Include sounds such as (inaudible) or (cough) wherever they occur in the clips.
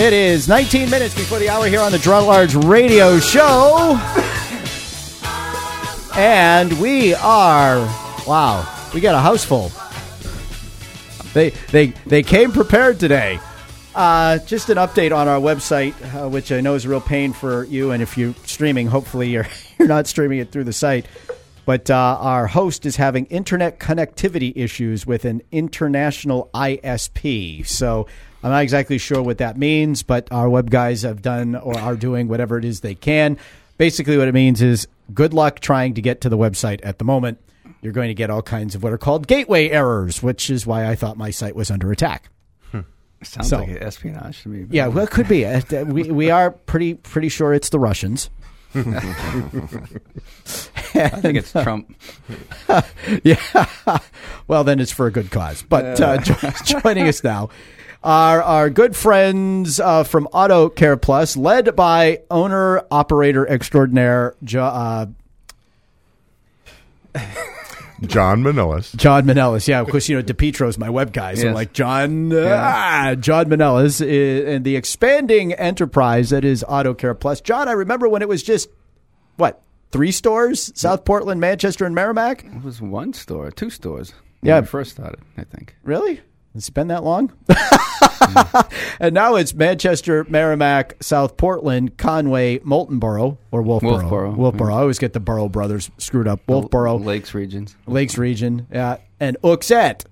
It is 19 minutes before the hour here on the Draw Large Radio Show. And we are, wow, we got a house full. They, they, they came prepared today. Uh, just an update on our website, uh, which I know is a real pain for you. And if you're streaming, hopefully you're, (laughs) you're not streaming it through the site. But uh, our host is having internet connectivity issues with an international ISP. So I'm not exactly sure what that means, but our web guys have done or are doing whatever it is they can. Basically, what it means is good luck trying to get to the website at the moment. You're going to get all kinds of what are called gateway errors, which is why I thought my site was under attack. Sounds So- like espionage to me. Yeah, well, it could be. Uh, We we are pretty pretty sure it's the Russians. I think it's Trump. (laughs) Yeah. well, then it's for a good cause. But uh, jo- (laughs) joining us now are our good friends uh, from Auto Care Plus, led by owner operator extraordinaire jo- uh, John Manillas. John Manellis. Yeah, of course, you know DePietro's my web guy, so Yes. like John ah, John Manellis and the expanding enterprise that is Auto Care Plus. John, I remember when it was just what three stores: South Portland, Manchester, and Merrimack. It was one store, two stores. Yeah. When we first started, I think. Really? It's been that long? (laughs) and now it's Manchester, Merrimack, South Portland, Conway, Moultonboro, or Wolfeboro. Wolfeboro, Wolfeboro. I always get the Borough brothers screwed up. Wolfeboro, Lakes regions. Lakes region, yeah, and Hooksett.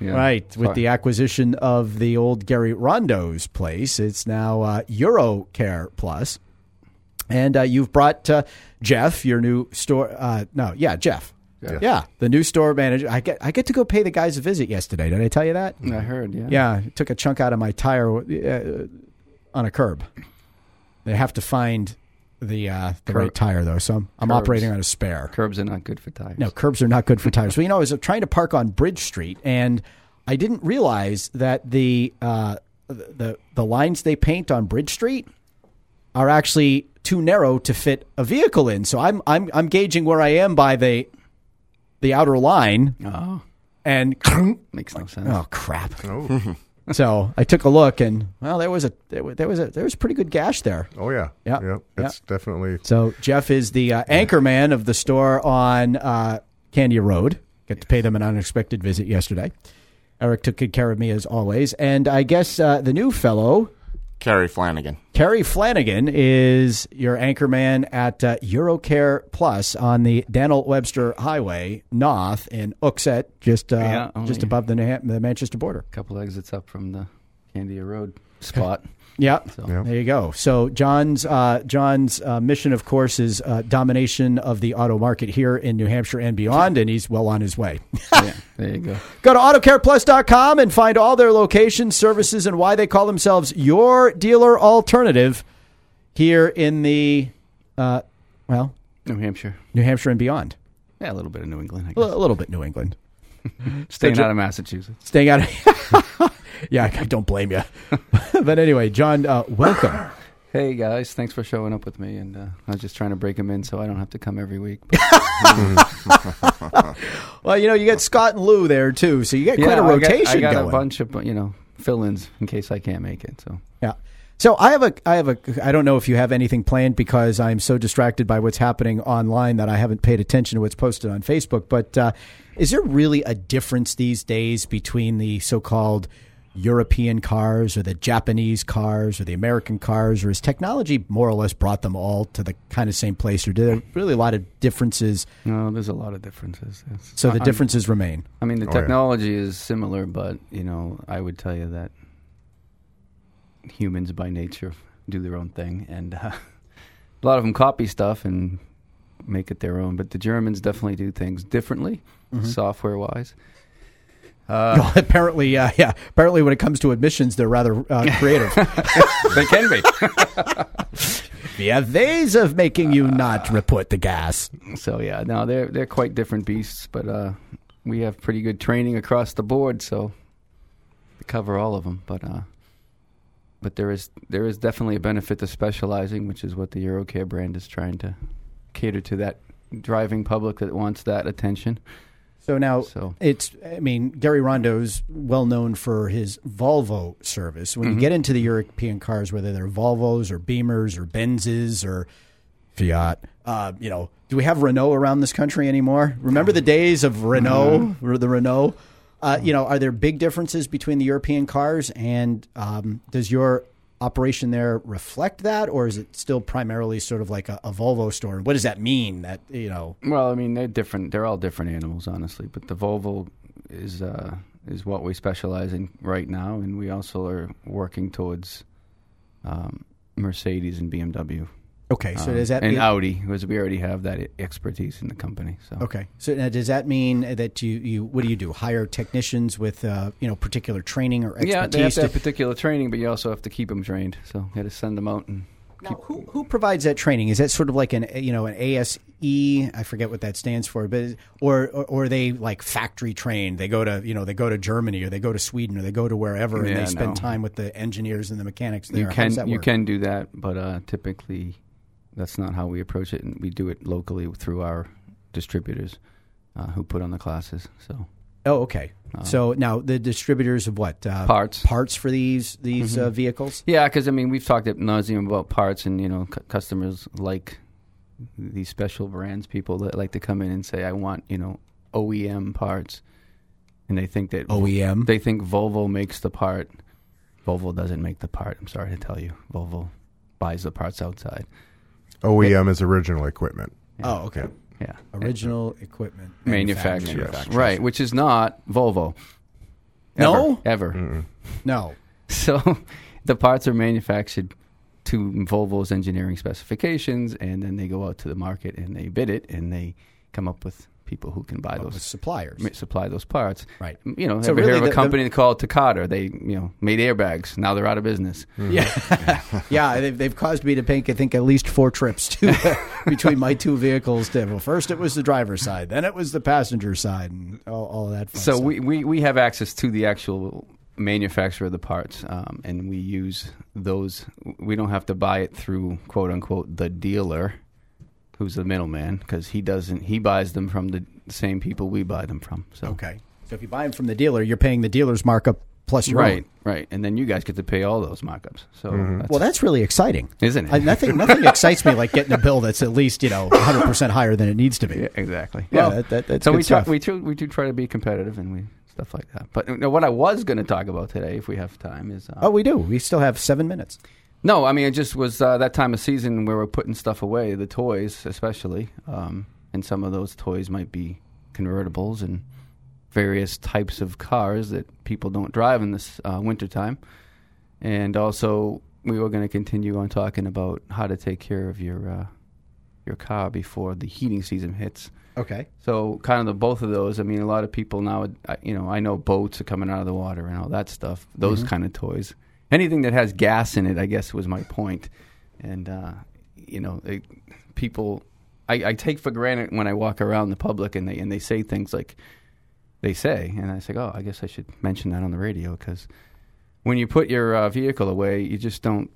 Yeah. Right, with the acquisition of the old Gary Rondo's place, it's now uh, Eurocare Plus. And uh, you've brought uh, Jeff, your new store. Uh, no, yeah, Jeff. Yeah. Yeah, the new store manager. I get I get to go pay the guys a visit yesterday. Did I tell you that? I heard. Yeah. Yeah, it took a chunk out of my tire uh, on a curb. They have to find the uh, the Cur- right tire though, so I'm, I'm Curbs. operating on a spare. Curbs are not good for tires. No, curbs are not good for tires. Well, you know, I was trying to park on Bridge Street, and I didn't realize that the uh, the the lines they paint on Bridge Street are actually too narrow to fit a vehicle in. So I'm I'm I'm gauging where I am by the the outer line, Oh, and (coughs) makes no sense. oh crap. Oh, (laughs) So I took a look, and well, there was a there was there was a there was a pretty good gash there. oh yeah. Yeah. Yeah. It's definitely. So Jeff is the uh, anchor man of the store on uh, Candia Road. Got to pay them an unexpected visit yesterday. Eric took good care of me as always, and I guess uh, the new fellow, Kerry Flanagan. Kerry Flanagan, is your anchor man at uh, Eurocare Plus on the Daniel Webster Highway North in Hooksett, just uh, Yeah, just above the, the Manchester border. A couple exits up from the Candia Road spot. Yeah. So Yeah. There you go. So John's uh, John's uh, mission, of course, is uh, domination of the auto market here in New Hampshire and beyond, and he's well on his way. (laughs) yeah, there you go. go to AutoCarePlus.com and find all their locations, services, and why they call themselves your dealer alternative here in the uh, well New Hampshire. New Hampshire and beyond. Yeah, a little bit of New England. I A guess. li- a little bit New England. (laughs) Staying Jo- out of Massachusetts. Staying out of. (laughs) yeah, I don't blame you. (laughs) but anyway, John, uh, welcome. Hey guys, thanks for showing up with me. And uh, I was just trying to break him in so I don't have to come every week. (laughs) Well, you know, you got Scott and Lou there too, so you got quite a I got- rotation I got, a bunch of you know fill-ins in case I can't make it. So Yeah. So I have a, I have a, I don't know if you have anything planned because I'm so distracted by what's happening online that I haven't paid attention to what's posted on Facebook. But uh, is there really a difference these days between the so-called European cars or the Japanese cars or the American cars, or has technology more or less brought them all to the kind of same place, or do there really a lot of differences? no, there's a lot of differences. It's- So the I- differences remain. I mean, the Oh, yeah. technology is similar, but you know, I would tell you that humans by nature do their own thing, and uh, (laughs) a lot of them copy stuff and make it their own. But the Germans definitely do things differently, Mm-hmm. software-wise. Uh, Well, (laughs) apparently, uh, yeah. Apparently, when it comes to admissions, they're rather uh, (laughs) creative. (laughs) they can be. We have ways of making you not report the gas. So yeah, no, they're they're quite different beasts, but uh, we have pretty good training across the board, so to cover all of them. But uh, but there is there is definitely a benefit to specializing, which is what the Eurocare brand is trying to cater to that driving public that wants that attention. So now So- it's, I mean, Gary Rondo's well known for his Volvo service. When you Mm-hmm. get into the European cars, whether they're Volvos or Beamers or Benzes or Fiat, uh, you know, do we have Renault around this country anymore? Remember the days of Renault, Mm-hmm. or the Renault? Uh, you know, are there big differences between the European cars? And um, does your operation there reflect that, or is it still primarily sort of like a, a Volvo store? What does that mean? That you know, Well, I mean, they're different. They're all different animals, honestly. But the Volvo is uh, is what we specialize in right now, and we also are working towards um, Mercedes and BMW. Okay, so Um, does that and mean, Audi, because we already have that expertise in the company. So Okay. So now does that mean that you, you what do you do? Hire technicians with uh, you know particular training or expertise? yeah, they have to to- have particular training, but you also have to keep them trained. So you got to send them out and now, who who provides that training? Is that sort of like an you know an ASE? I forget what that stands for, but or or, or are they like factory trained? They go to you know they go to Germany or they go to Sweden or they go to wherever and they spend no. time with the engineers and the mechanics there. you How can does that you work? can do that, but uh, typically that's not how we approach it, and we do it locally through our distributors uh, who put on the classes. So Oh, okay. so now the distributors of what uh, Parts. parts for these these uh, vehicles. Yeah, because I mean, we've talked at nauseum about parts, and you know, cu- customers like these special brands. People that like to come in and say, "I want you know OEM parts," and they think that OEM. they think Volvo makes the part. Volvo doesn't make the part. I'm sorry to tell you, Volvo buys the parts outside. OEM is original equipment. Oh, okay. Yeah, Original equipment manufacturer, manufacturers. right? Which is not Volvo. No? ever. ever. No. (laughs) So the parts are manufactured to Volvo's engineering specifications, and then they go out to the market and they bid it, and they come up with people who can buy With those, suppliers. supply those parts. Right. You know, So ever really hear of the- a the- company called Takata? They, you know, made airbags. Now they're out of business. Yeah, (laughs) yeah. They've, they've caused me to make, I think, at least four trips to, (laughs) between my two vehicles. To, well, first it was the driver's side, then it was the passenger side, and all, all of that. Fun So stuff. we, we, we have access to the actual manufacturer of the parts, um, and we use those. We don't have to buy it through quote unquote the dealer, who's the middleman, because he doesn't. He buys them from the same people we buy them from. So okay. So if you buy them from the dealer, you're paying the dealer's markup plus your right, own. right, and then you guys get to pay all those markups. So that's, Well, that's really exciting, isn't it? I, nothing nothing excites me like getting a bill that's at least you know 100 percent higher than it needs to be. Yeah, exactly. Yeah, Well, that- that- that's so good we try, we try, we do try to be competitive and we stuff like that. But you know, what I was going to talk about today, if we have time, is uh, Oh, we do. We still have seven minutes. No, I mean it just was uh, that time of season where we're putting stuff away, the toys especially, um, and some of those toys might be convertibles and various types of cars that people don't drive in this uh, wintertime. And also, we were going to continue on talking about how to take care of your uh, your car before the heating season hits. Okay. So, kind of the both of those. I mean, a lot of people now, you know, I know boats are coming out of the water and all that stuff. Those kind of toys, anything that has gas in it, I guess was my point. And uh, you know, it, people, I, I take for granted when I walk around the public and they and they say things like they say, and I say, oh, I guess I should mention that on the radio because when you put your uh, vehicle away, you just don't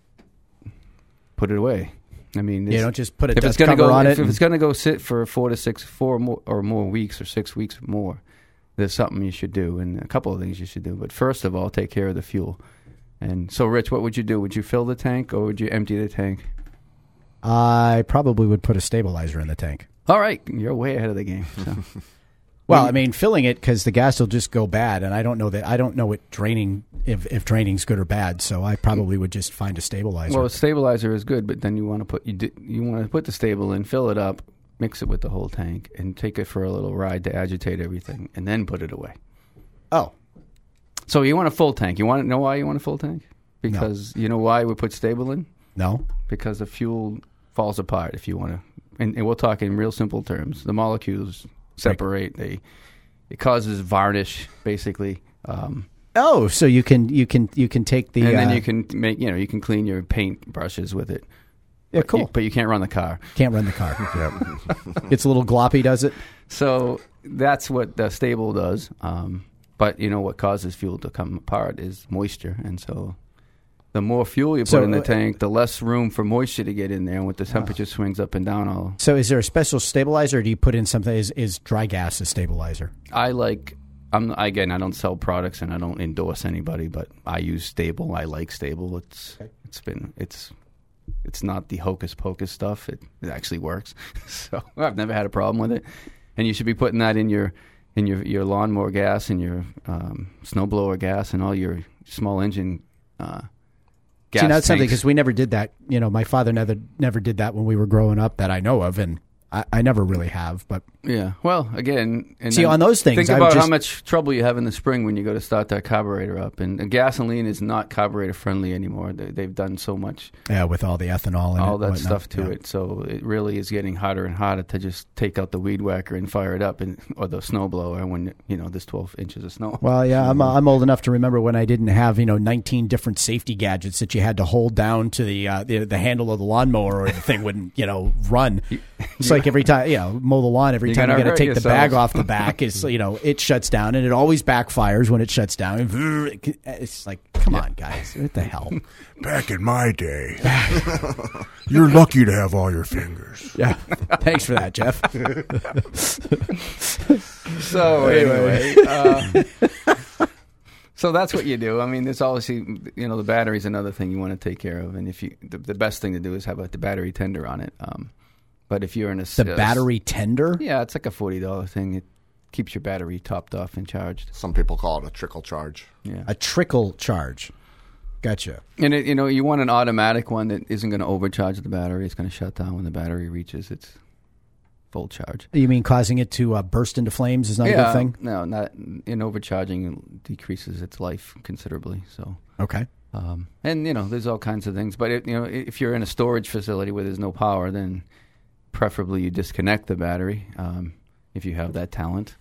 put it away. I mean, You don't just put a if dust it's going to cover go on if, it. if it's going to go sit for four to six four more or more weeks or six weeks or more there's something you should do and a couple of things you should do but first of all take care of the fuel and so rich what would you do would you fill the tank or would you empty the tank I probably would put a stabilizer in the tank. all right you're way ahead of the game so. (laughs) Well, I mean, filling it because the gas will just go bad, and I don't know that I don't know what draining if if draining's good or bad. So I probably would just find a stabilizer. well a stabilizer is good but then you want to put you di- you want to put the Sta-Bil in fill it up mix it with the whole tank and take it for a little ride to agitate everything and then put it away oh, so you want a full tank. You want to know why you want a full tank? Because you know why we put Sta-Bil in? No, because the fuel falls apart if you want to and, and we'll talk in real simple terms. The molecules separate. They it causes varnish basically um, oh, so you can you can you can take the and then uh, you can make you know you can clean your paint brushes with it. Yeah, cool. you- but you can't run the car. Can't run the car. (laughs) It's a little gloppy, does it? so that's what the Sta-Bil does. Um, but you know what causes fuel to come apart is moisture and so the more fuel you put So, in the uh, tank, the less room for moisture to get in there. And with the temperature swings up and down, all So is there a special stabilizer, or do you put in something? Is, is dry gas a stabilizer? I like. I'm again. I don't sell products and I don't endorse anybody, but I use Sta-Bil. I like Sta-Bil. It's it's been it's it's not the hocus pocus stuff. It it actually works. (laughs) so I've never had a problem with it. And you should be putting that in your in your your lawnmower gas and your um, snowblower gas and all your small engine. Uh, gas See, that's something because we never did that. You know, my father never never did that when we were growing up that I know of, and I, I never really have. But Yeah. Well, again, and See, then on those things, think I about how much trouble you have in the spring when you go to start that carburetor up. And, and gasoline is not carburetor friendly anymore. They, they've done so much, yeah, with all the ethanol and all that stuff to it. So it really is getting harder and harder to just take out the weed whacker and fire it up, and or the snowblower when you know there's 12 inches of snow. Well, yeah, I'm (laughs) I'm old enough to remember when I didn't have you know 19 different safety gadgets that you had to hold down to the uh, the, the handle of the lawnmower or the thing wouldn't you know run. (laughs) It's like every time you know mow the lawn, every You're time you gonna got to hurt take the bag off the (laughs) back, it's you know it shuts down and it always backfires when it shuts down. It's like, come on, guys, what the hell? (laughs) Back in my day, (laughs) you're lucky to have all your fingers. Yeah, thanks for that, Jeff. So anyway, uh, so that's what you do. I mean, there's obviously you know the battery's another thing you want to take care of, and if you the, the best thing to do is have a, the battery tender on it. Um, but if you're in a The uh, battery tender. yeah, it's like a forty dollar thing. It keeps your battery topped off and charged. Some people call it a trickle charge. Yeah, A trickle charge. Gotcha. and it, you know you want an automatic one that isn't going to overcharge the battery. It's going to shut down when the battery reaches its full charge. You mean causing it to uh, burst into flames is not a good thing? No, not in overcharging decreases its life considerably. So. Okay. Um, and you know, there's all kinds of things. But it, you know, if you're in a storage facility where there's no power, then preferably you disconnect the battery. Um, if you have that talent,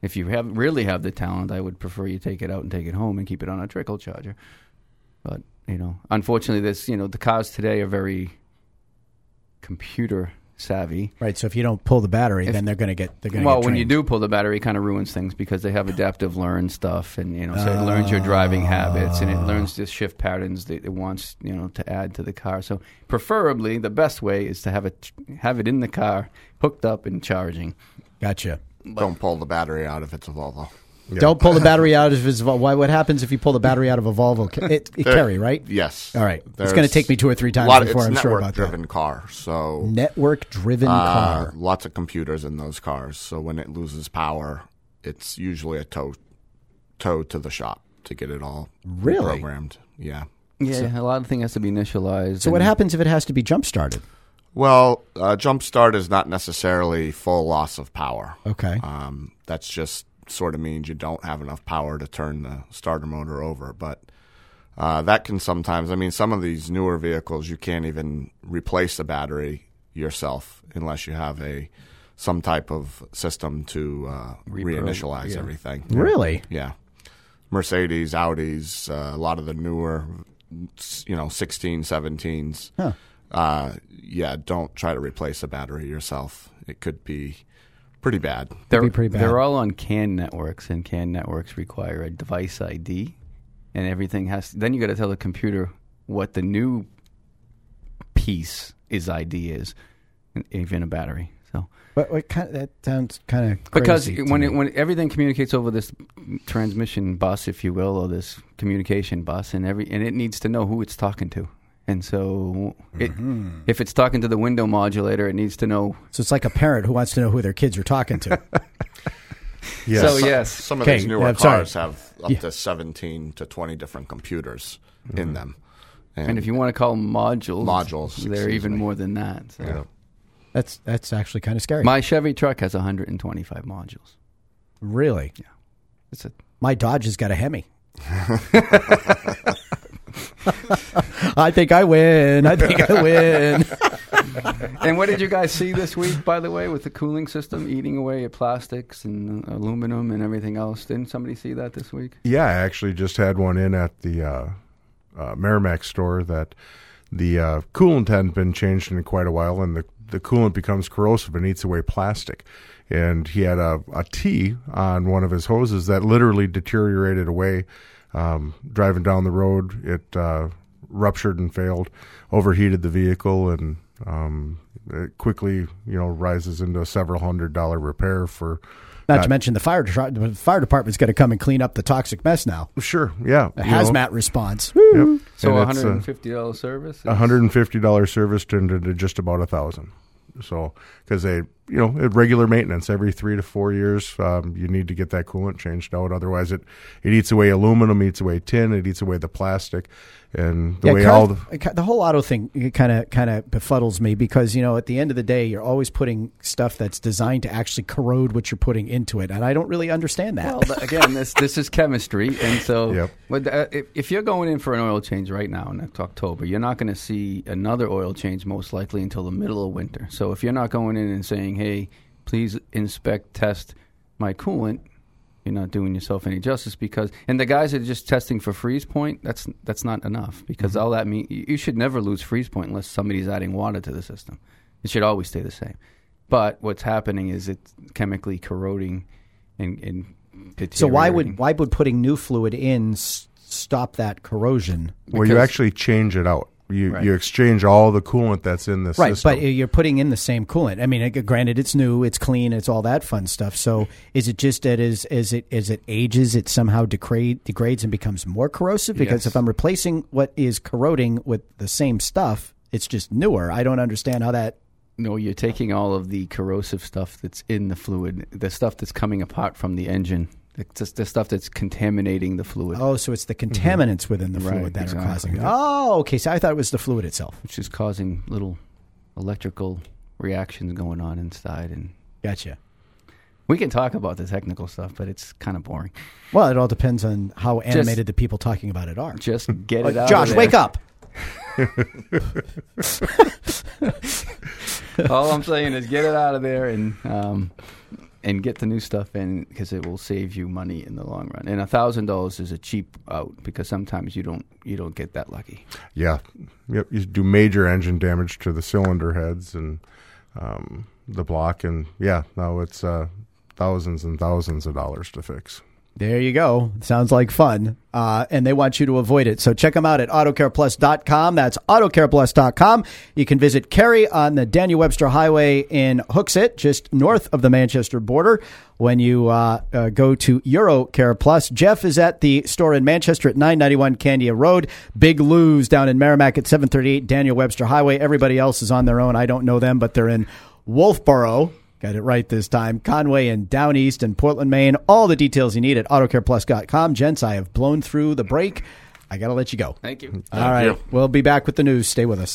if you have really have the talent, I would prefer you take it out and take it home and keep it on a trickle charger. But you know, unfortunately, this you know the cars today are very computer savvy. Right. So if you don't pull the battery, If- then they're going to get they're going to Well, get when you do pull the battery, it kind of ruins things because they have adaptive learn stuff, and you know, so it learns your driving habits and it ah. learns the shift patterns that it wants, you know, to add to the car. So, preferably, the best way is to have it have it in the car, hooked up and charging. Gotcha. Don't pull the battery out if it's a Volvo. Don't pull the battery out of his. Why? What happens if you pull the battery out of a Volvo? Ca- It, it There- carry right. Yes. All right. It's gonna take me two or three times lot of- before I'm sure network about that. Network-driven car, so Network driven uh, car. lots of computers in those cars. So when it loses power, it's usually a tow tow to the shop to get it all Really? programmed. Yeah. Yeah, a lot of things has to be initialized. So what happens if it has to be jump started? Well, uh, jump start is not necessarily full loss of power. Okay. Um, that's just sort of means you don't have enough power to turn the starter motor over. But uh, that can sometimes, I mean, some of these newer vehicles, you can't even replace the battery yourself unless you have a some type of system to uh, reinitialize yeah. everything. Really? Yeah. Mercedes, Audis, uh, a lot of the newer, you know, 16, 17s. Huh. Uh, yeah, don't try to replace a battery yourself. It could be pretty bad. They're, be pretty bad. they're all on CAN networks, and CAN networks require a device ID, and everything has. To, then you got to tell the computer what the new piece is ID is, and even a battery. So What, what kind? That sounds kind of because when it, when everything communicates over this transmission bus, if you will, or this communication bus, and every and it needs to know who it's talking to. And so, it, Mm-hmm. if it's talking to the window modulator, it needs to know. so it's like a parent who wants to know who their kids are talking to. (laughs) Yes. So yes, Some of Okay, these newer I'm cars have up Yeah. to 17 to 20 different computers in them. and if you want to call them modules, Modules, they're even me. more than that. So. Yeah. That's that's actually kind of scary. My Chevy truck has 125 modules. really, It's a my Dodge has got a Hemi. (laughs) (laughs) I think I win. I think I win. (laughs) and what did you guys see this week, by the way, with the cooling system eating away at plastics and aluminum and everything else? Didn't somebody see that this week? Yeah, I actually just had one in at the uh, uh, Merrimack store that the uh, coolant hadn't been changed in quite a while, and the, the coolant becomes corrosive and eats away plastic. And he had a, a T on one of his hoses that literally deteriorated away. Um, driving down the road, it uh, ruptured and failed, overheated the vehicle, and um, it quickly you know rises into a several hundred dollar repair for. Not that. to mention the fire the fire department's got to come and clean up the toxic mess now. Sure, yeah, A you know, hazmat response. Yep. So And it's, uh, $150 service? hundred and fifty dollar service turned into just about a thousand. So because they, you know, at regular maintenance every three to four years, um, you need to get that coolant changed out. Otherwise, it it eats away aluminum, eats away tin, it eats away the plastic, and the Yeah, way car- all the the whole auto thing kind of kind of befuddles me because you know at the end of the day you're always putting stuff that's designed to actually corrode what you're putting into it, and I don't really understand that. Well, again, this this is chemistry, and so (laughs) Yep. with, uh, if, if you're going in for an oil change right now in October, you're not going to see another oil change most likely until the middle of winter. So if you're not going in and saying, "Hey, please inspect, test my coolant," you're not doing yourself any justice because and the guys that are just testing for freeze point that's that's not enough because Mm-hmm. all that mean you you should never lose freeze point unless somebody's adding water to the system it should always stay the same but what's happening is it's chemically corroding and, and so why would why would putting new fluid in s- stop that corrosion? well, you actually change it out. You Right. you exchange all the coolant that's in the Right, system. but you're putting in the same coolant. I mean, granted, it's new, it's clean, it's all that fun stuff. So, is it just that as as it as it ages, it somehow degrade, degrades and becomes more corrosive? Because Yes. if I'm replacing what is corroding with the same stuff, it's just newer. I don't understand how that. No, you're taking all of the corrosive stuff that's in the fluid, the stuff that's coming apart from the engine, the, the stuff that's contaminating the fluid, Oh, so it's the contaminants within the fluid Right, that are causing it. Oh, okay. So I thought it was the fluid itself. which is causing little electrical reactions going on inside. And Gotcha. we can talk about the technical stuff, but it's kind of boring. Well, it all depends on how animated the people talking about it are. Just get it out. Josh, wake up. (laughs) All I'm saying is get it out of there and um, and get the new stuff in because it will save you money in the long run. And thousand dollars is a cheap out because sometimes you don't you don't get that lucky. yeah, yep. You do major engine damage to the cylinder heads and um, the block, and yeah, now it's uh, thousands and thousands of dollars to fix. There you go. Sounds like fun. Uh, and they want you to avoid it. So check them out at autocareplus.com. That's autocareplus.com. You can visit Kerry on the Daniel Webster Highway in Hooksett, just north of the Manchester border. When you uh, uh, go to Eurocare Plus, Jeff is at the store in Manchester at 991 Candia Road. Big Lou's down in Merrimack at 738 Daniel Webster Highway. Everybody else is on their own. I don't know them, but they're in Wolfeboro. Got it right this time. Conway and Down East and Portland, Maine. All the details you need at autocareplus.com. Gents, I have blown through the break. I got to let you go. Thank you. All right. you. We'll be back with the news. Stay with us.